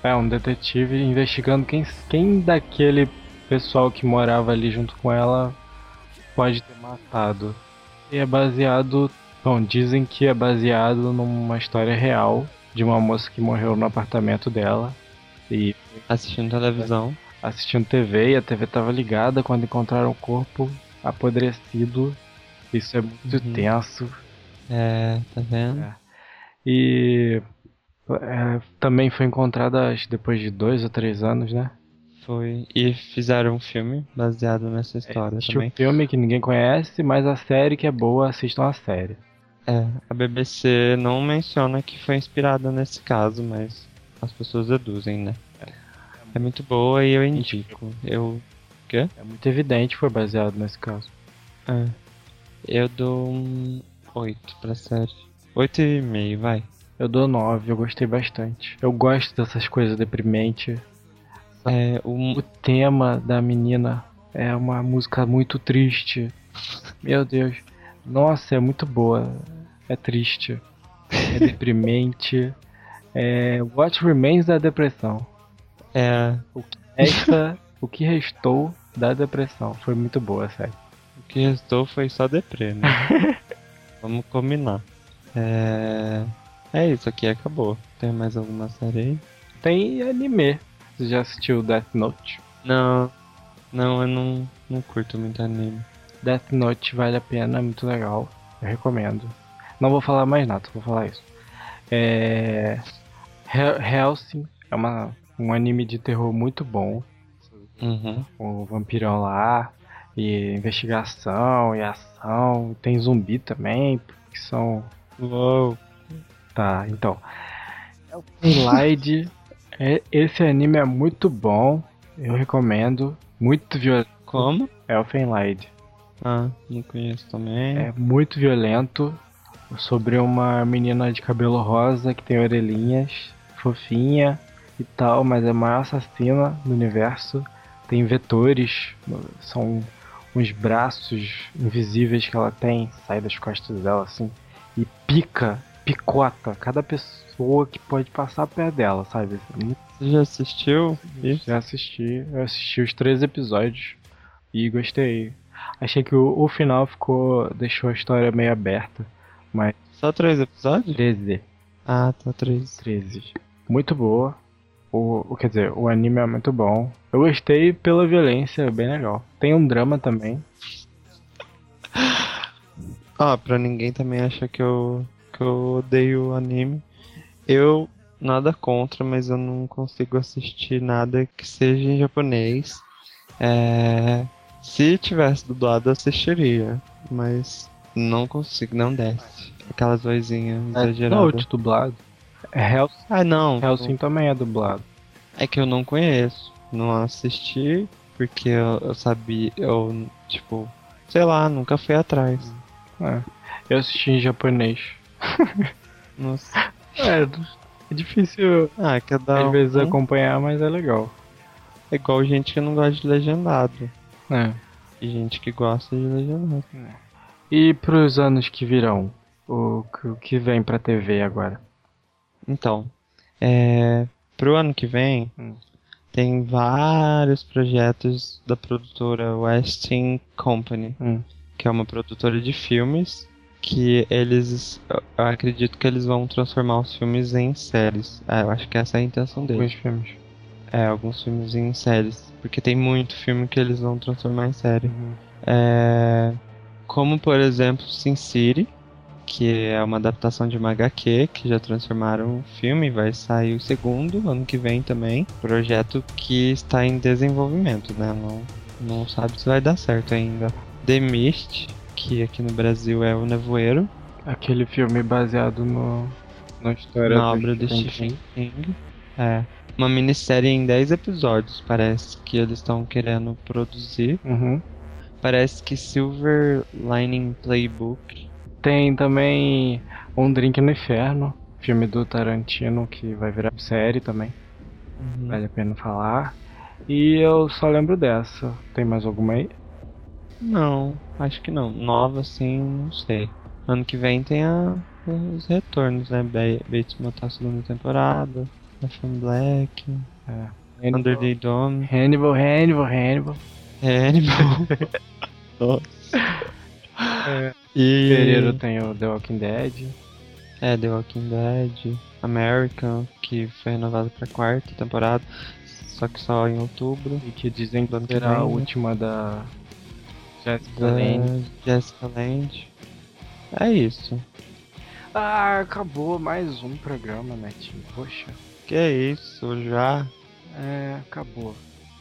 A: É, um detetive investigando quem, quem daquele pessoal que morava ali junto com ela pode ter matado. E é baseado. Bom, dizem que é baseado numa história real de uma moça que morreu no apartamento dela. E
B: Assistindo televisão.
A: assistindo TV e a TV tava ligada quando encontraram o corpo apodrecido. Isso é muito
B: Uhum.
A: tenso.
B: É, tá vendo?
A: É. E é, também foi encontrada depois de dois ou três anos, né?
B: Foi. E fizeram um filme baseado nessa história
A: Existe um
B: também.
A: filme que ninguém conhece, mas a série que é boa, assistam a série.
B: É, a BBC não menciona que foi inspirada nesse caso, mas as pessoas deduzem, né? É muito boa e eu indico. Eu. Quê?
A: É muito evidente foi baseado nesse caso.
B: É. Eu dou um 8 pra série. 8,5, vai.
A: Eu dou nove, eu gostei bastante. Eu gosto dessas coisas deprimentes.
B: É, o,
A: O tema da menina é uma música muito triste. Meu Deus. Nossa, é muito boa. É triste. É deprimente. É What Remains da Depressão.
B: é,
A: Esta, o que restou da depressão. Foi muito boa, sério.
B: o que restou foi só deprê, né? Vamos combinar. É, É isso aqui, acabou. Tem mais alguma série aí?
A: Tem anime. Você já assistiu Death Note?
B: Não, não, eu não, não curto muito anime.
A: Death Note vale a pena, é muito legal. Eu recomendo. Não vou falar mais nada, vou falar isso. É. Hel- Hellsing é uma, um anime de terror muito bom.
B: Uhum.
A: O vampirão lá, e investigação e ação. Tem zumbi também, que são.
B: Uou.
A: Tá, então. Elfenlight, é, esse anime é muito bom. Eu recomendo. Muito violento.
B: Como?
A: Elfenlight.
B: Ah, não conheço também.
A: É muito violento. Sobre uma menina de cabelo rosa que tem orelhinhas, fofinha e tal, mas é a maior assassina do universo. Tem vetores, são uns braços invisíveis que ela tem, sai das costas dela assim, e pica, picota cada pessoa que pode passar perto dela, sabe?
B: Você já assistiu? Isso?
A: já assisti, eu assisti os três episódios e gostei. Achei que o, o final ficou. deixou a história meio aberta. Mas
B: Só três episódios?
A: 13.
B: Ah, tá três.
A: 13. Muito boa. O, o- quer dizer, o anime é muito bom. Eu gostei pela violência, é bem legal. Tem um drama também.
B: Ah, pra ninguém também achar que eu, que eu odeio o anime. Eu nada contra, mas eu não consigo assistir nada que seja em japonês. É, se tivesse dublado, eu assistiria, mas não consigo, não desce. Aquelas vozinhas
A: É
B: exageradas.
A: Note dublado. É Hell,
B: Ah, não.
A: Hellsing também é dublado.
B: É que eu não conheço. Não assisti porque eu, eu sabia, eu, tipo, sei lá, nunca fui atrás.
A: É. Eu assisti em japonês.
B: Nossa.
A: É, é difícil
B: Ah, cada
A: às vezes
B: um
A: acompanhar, mas é legal.
B: é igual gente que não gosta de legendado.
A: É.
B: E gente que gosta de legendado.
A: E pros anos que virão? O que vem pra TV agora?
B: Então, é, pro ano que vem,
A: Hum.
B: tem vários projetos da produtora Westin Company,
A: Hum.
B: que é uma produtora de filmes, que eles, acredito que eles vão transformar os filmes em séries. Ah, eu acho que essa é a intenção deles.
A: Alguns filmes.
B: É, alguns filmes em séries, porque tem muito filme que eles vão transformar em série.
A: Uhum.
B: É, como, por exemplo, Sin City, que é uma adaptação de uma HQ, que já transformaram um filme, vai sair o segundo ano que vem também. Projeto que está em desenvolvimento, né? Não, não sabe se vai dar certo ainda. The Mist, que aqui no Brasil é o Nevoeiro,
A: Aquele filme baseado no, na história
B: na
A: do
B: obra do
A: Stephen
B: King. É. Uma minissérie em 10 episódios, parece que eles estão querendo produzir.
A: Uhum.
B: Parece que Silver Lining Playbook
A: Tem também Um Drink no Inferno, filme do Tarantino que vai virar série também,
B: Uhum.
A: vale a pena falar. E eu só lembro dessa. Tem mais alguma aí?
B: Não, acho que não. Nova, assim, não sei. Ano que vem tem a, os retornos, né? Ba- Bates Motel segunda temporada, Fashion Black,
A: É.
B: Under the Dome,
A: Hannibal, Hannibal, Hannibal.
B: Hannibal. Nossa.
A: É.
B: E...
A: Fevereiro tem o The Walking Dead.
B: É, The Walking Dead, American, que foi renovado pra quarta temporada, só que só em outubro.
A: E que dizem que será a
B: né?
A: última da Jessica Lange.
B: Jessica Lange. É isso.
A: Ah, acabou mais um programa, Netinho. Poxa.
B: Que é isso, já.
A: É, acabou.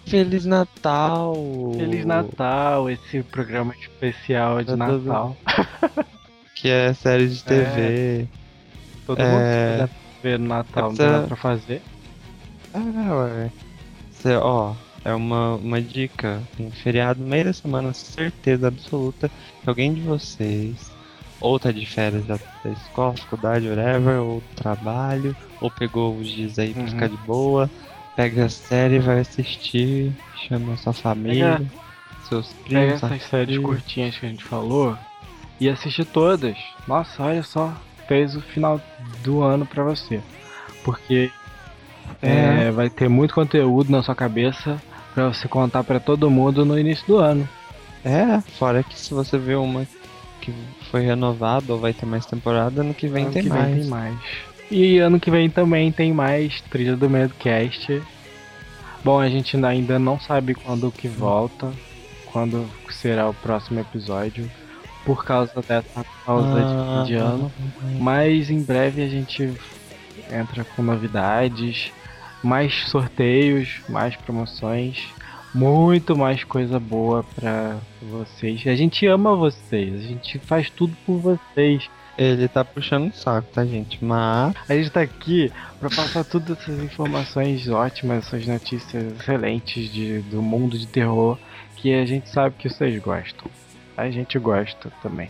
B: Feliz Natal!
A: Feliz Natal, esse programa especial de
B: todo-
A: Natal.
B: Que é série de TV.
A: Todo
B: É.
A: mundo ver no Natal, não tem
B: Essa-
A: nada pra fazer.
B: Ah, ué. Cê, ó, é uma, uma dica. Tem feriado no meio da semana, certeza absoluta que alguém de vocês ou tá de férias da, da escola, faculdade, whatever, ou trabalho, ou pegou os dias aí pra
A: Uhum.
B: ficar de boa, pega a série, vai assistir, chama sua família, seus
A: Pega
B: primos, sua
A: essas séries curtinhas que a gente falou e assiste todas. Nossa, olha só, fez o final do ano pra você. Porque
B: É.
A: é, vai ter muito conteúdo na sua cabeça pra você contar pra todo mundo no início do ano.
B: É, fora que se você vê uma que foi renovada ou vai ter mais temporada, ano que vem
A: Ano
B: tem
A: que
B: mais.
A: Vem tem mais. E ano que vem também tem mais Trilha do Medcast. Bom, a gente ainda não sabe quando que volta, quando será o próximo episódio, por causa dessa pausa ah, de ano. Mas em breve a gente entra com novidades, mais sorteios, mais promoções, muito mais coisa boa pra vocês. A gente ama vocês, a gente faz tudo por vocês.
B: Ele tá puxando o saco, tá, gente? Mas.
A: A gente tá aqui pra passar todas essas informações ótimas, essas notícias excelentes de, do mundo de terror que a gente sabe que vocês gostam. A gente gosta também.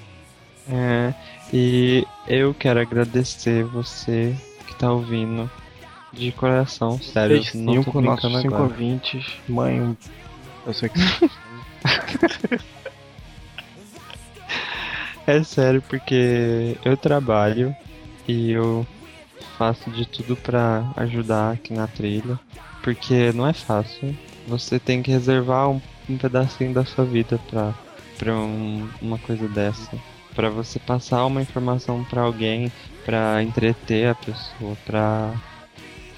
B: É, e eu quero agradecer você que tá ouvindo de coração, sério.
A: Vocês não cinco, nossos 5 ouvintes, mãe, eu sei que.
B: É sério, porque eu trabalho e eu faço de tudo para ajudar aqui na trilha, porque não é fácil. Você tem que reservar um, um pedacinho da sua vida pra, pra um, uma coisa dessa. para você passar uma informação para alguém, para entreter a pessoa, pra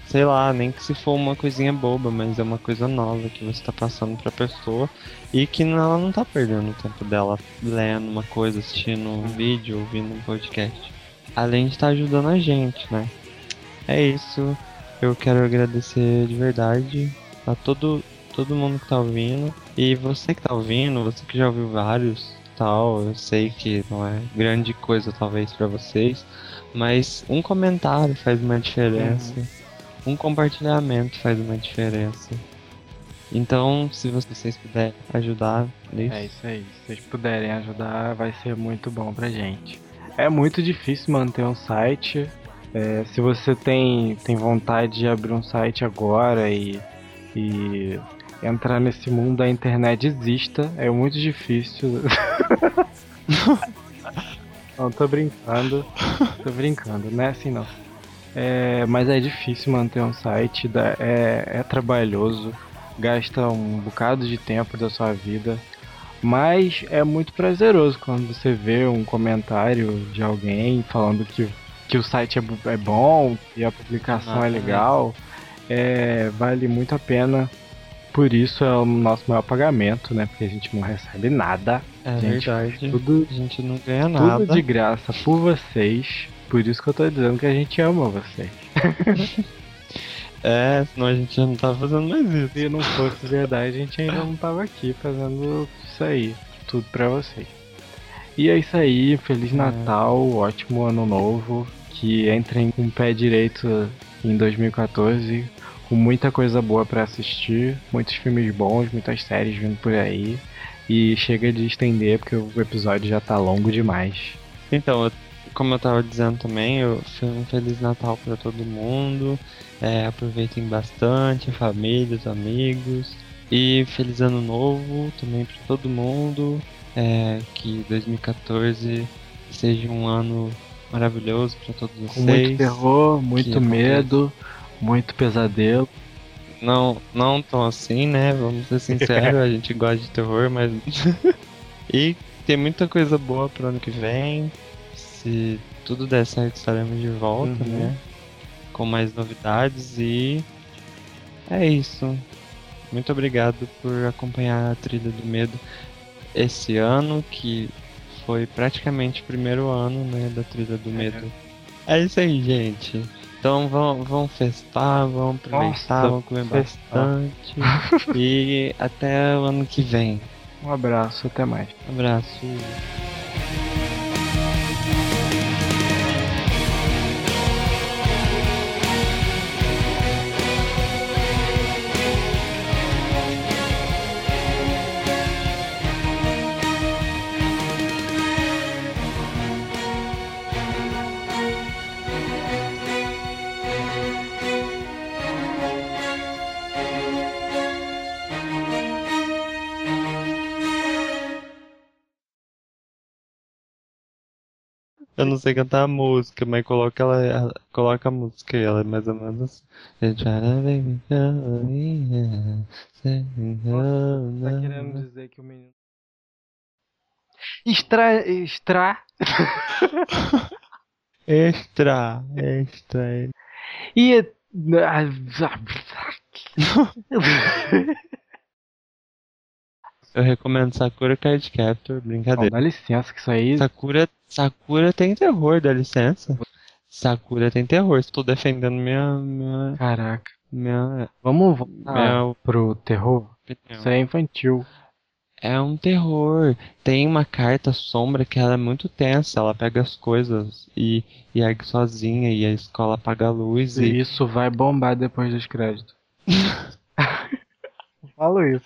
B: sei lá, nem que se for uma coisinha boba, mas é uma coisa nova que você tá passando pra pessoa e que ela não tá perdendo o tempo dela lendo uma coisa, assistindo um vídeo, ouvindo um podcast. Além de estar tá ajudando a gente, né? É isso. Eu quero agradecer de verdade a todo, todo mundo que tá ouvindo. E você que tá ouvindo, você que já ouviu vários tal, eu sei que não é grande coisa talvez para vocês, mas um comentário faz uma diferença. Uhum um compartilhamento faz uma diferença. Então, se vocês puderem ajudar
A: nisso. É isso aí. Se vocês puderem ajudar, vai ser muito bom pra gente. É muito difícil manter um site. É, se você tem, tem vontade de abrir um site agora e, e entrar nesse mundo da internet, exista. É muito difícil. não, tô brincando. Tô brincando, não é assim não. É, mas é difícil manter um site, é, é trabalhoso, gasta um bocado de tempo da sua vida. Mas é muito prazeroso quando você vê um comentário de alguém falando que, que o site é, é bom, que a publicação ah, é legal. É, vale muito a pena. Por isso é o nosso maior pagamento, né? Porque a gente não recebe nada.
B: É
A: gente,
B: verdade.
A: Tudo,
B: a gente não ganha nada.
A: Tudo de graça por vocês. Por isso que eu tô dizendo que a gente ama vocês.
B: é, senão a gente já não tava fazendo mais isso.
A: Se não fosse verdade, a gente ainda não tava aqui fazendo isso aí. Tudo pra vocês. E é isso aí, Feliz é. Natal, ótimo ano novo. Que entrem com o pé direito em 2014, com muita coisa boa para assistir, muitos filmes bons, muitas séries vindo por aí. E chega de estender porque o episódio já tá longo demais.
B: Então, eu como eu tava dizendo também, eu, um Feliz Natal para todo mundo. É, aproveitem bastante, família, os amigos. E Feliz Ano Novo também para todo mundo. É, que 2014 seja um ano maravilhoso para todos vocês.
A: Com muito terror, muito medo, muito pesadelo.
B: Não, não tão assim, né? Vamos ser sinceros, a gente gosta de terror, mas. e tem muita coisa boa pro ano que vem se tudo der certo, estaremos de volta, uhum. né? Com mais novidades e é isso. Muito obrigado por acompanhar a trilha do medo esse ano, que foi praticamente o primeiro ano, né, da trilha do medo. É, é isso aí, gente. Então vão, vão festar, vão aproveitar, Nossa, vão comer festar. bastante. e até o ano que vem.
A: Um abraço, até mais.
B: Um abraço. Não sei cantar a música, mas coloca ela, coloca a música e ela é mais ou menos assim. Tá
A: querendo dizer que o menino. Extra. Extra.
B: Extra, extra.
A: E.
B: Eu recomendo Sakura Card Captor, brincadeira.
A: Dá licença, que isso aí.
B: Sakura, Sakura tem terror, dá licença. Sakura tem terror, estou defendendo minha. minha,
A: Caraca.
B: minha
A: Vamos voltar
B: Meu-
A: pro terror?
B: opinião.
A: Isso é infantil.
B: É um terror. Tem uma carta sombra que ela é muito tensa. Ela pega as coisas e, e ergue sozinha e a escola apaga a luz
A: E
B: e.
A: isso vai bombar depois dos créditos. Falo isso.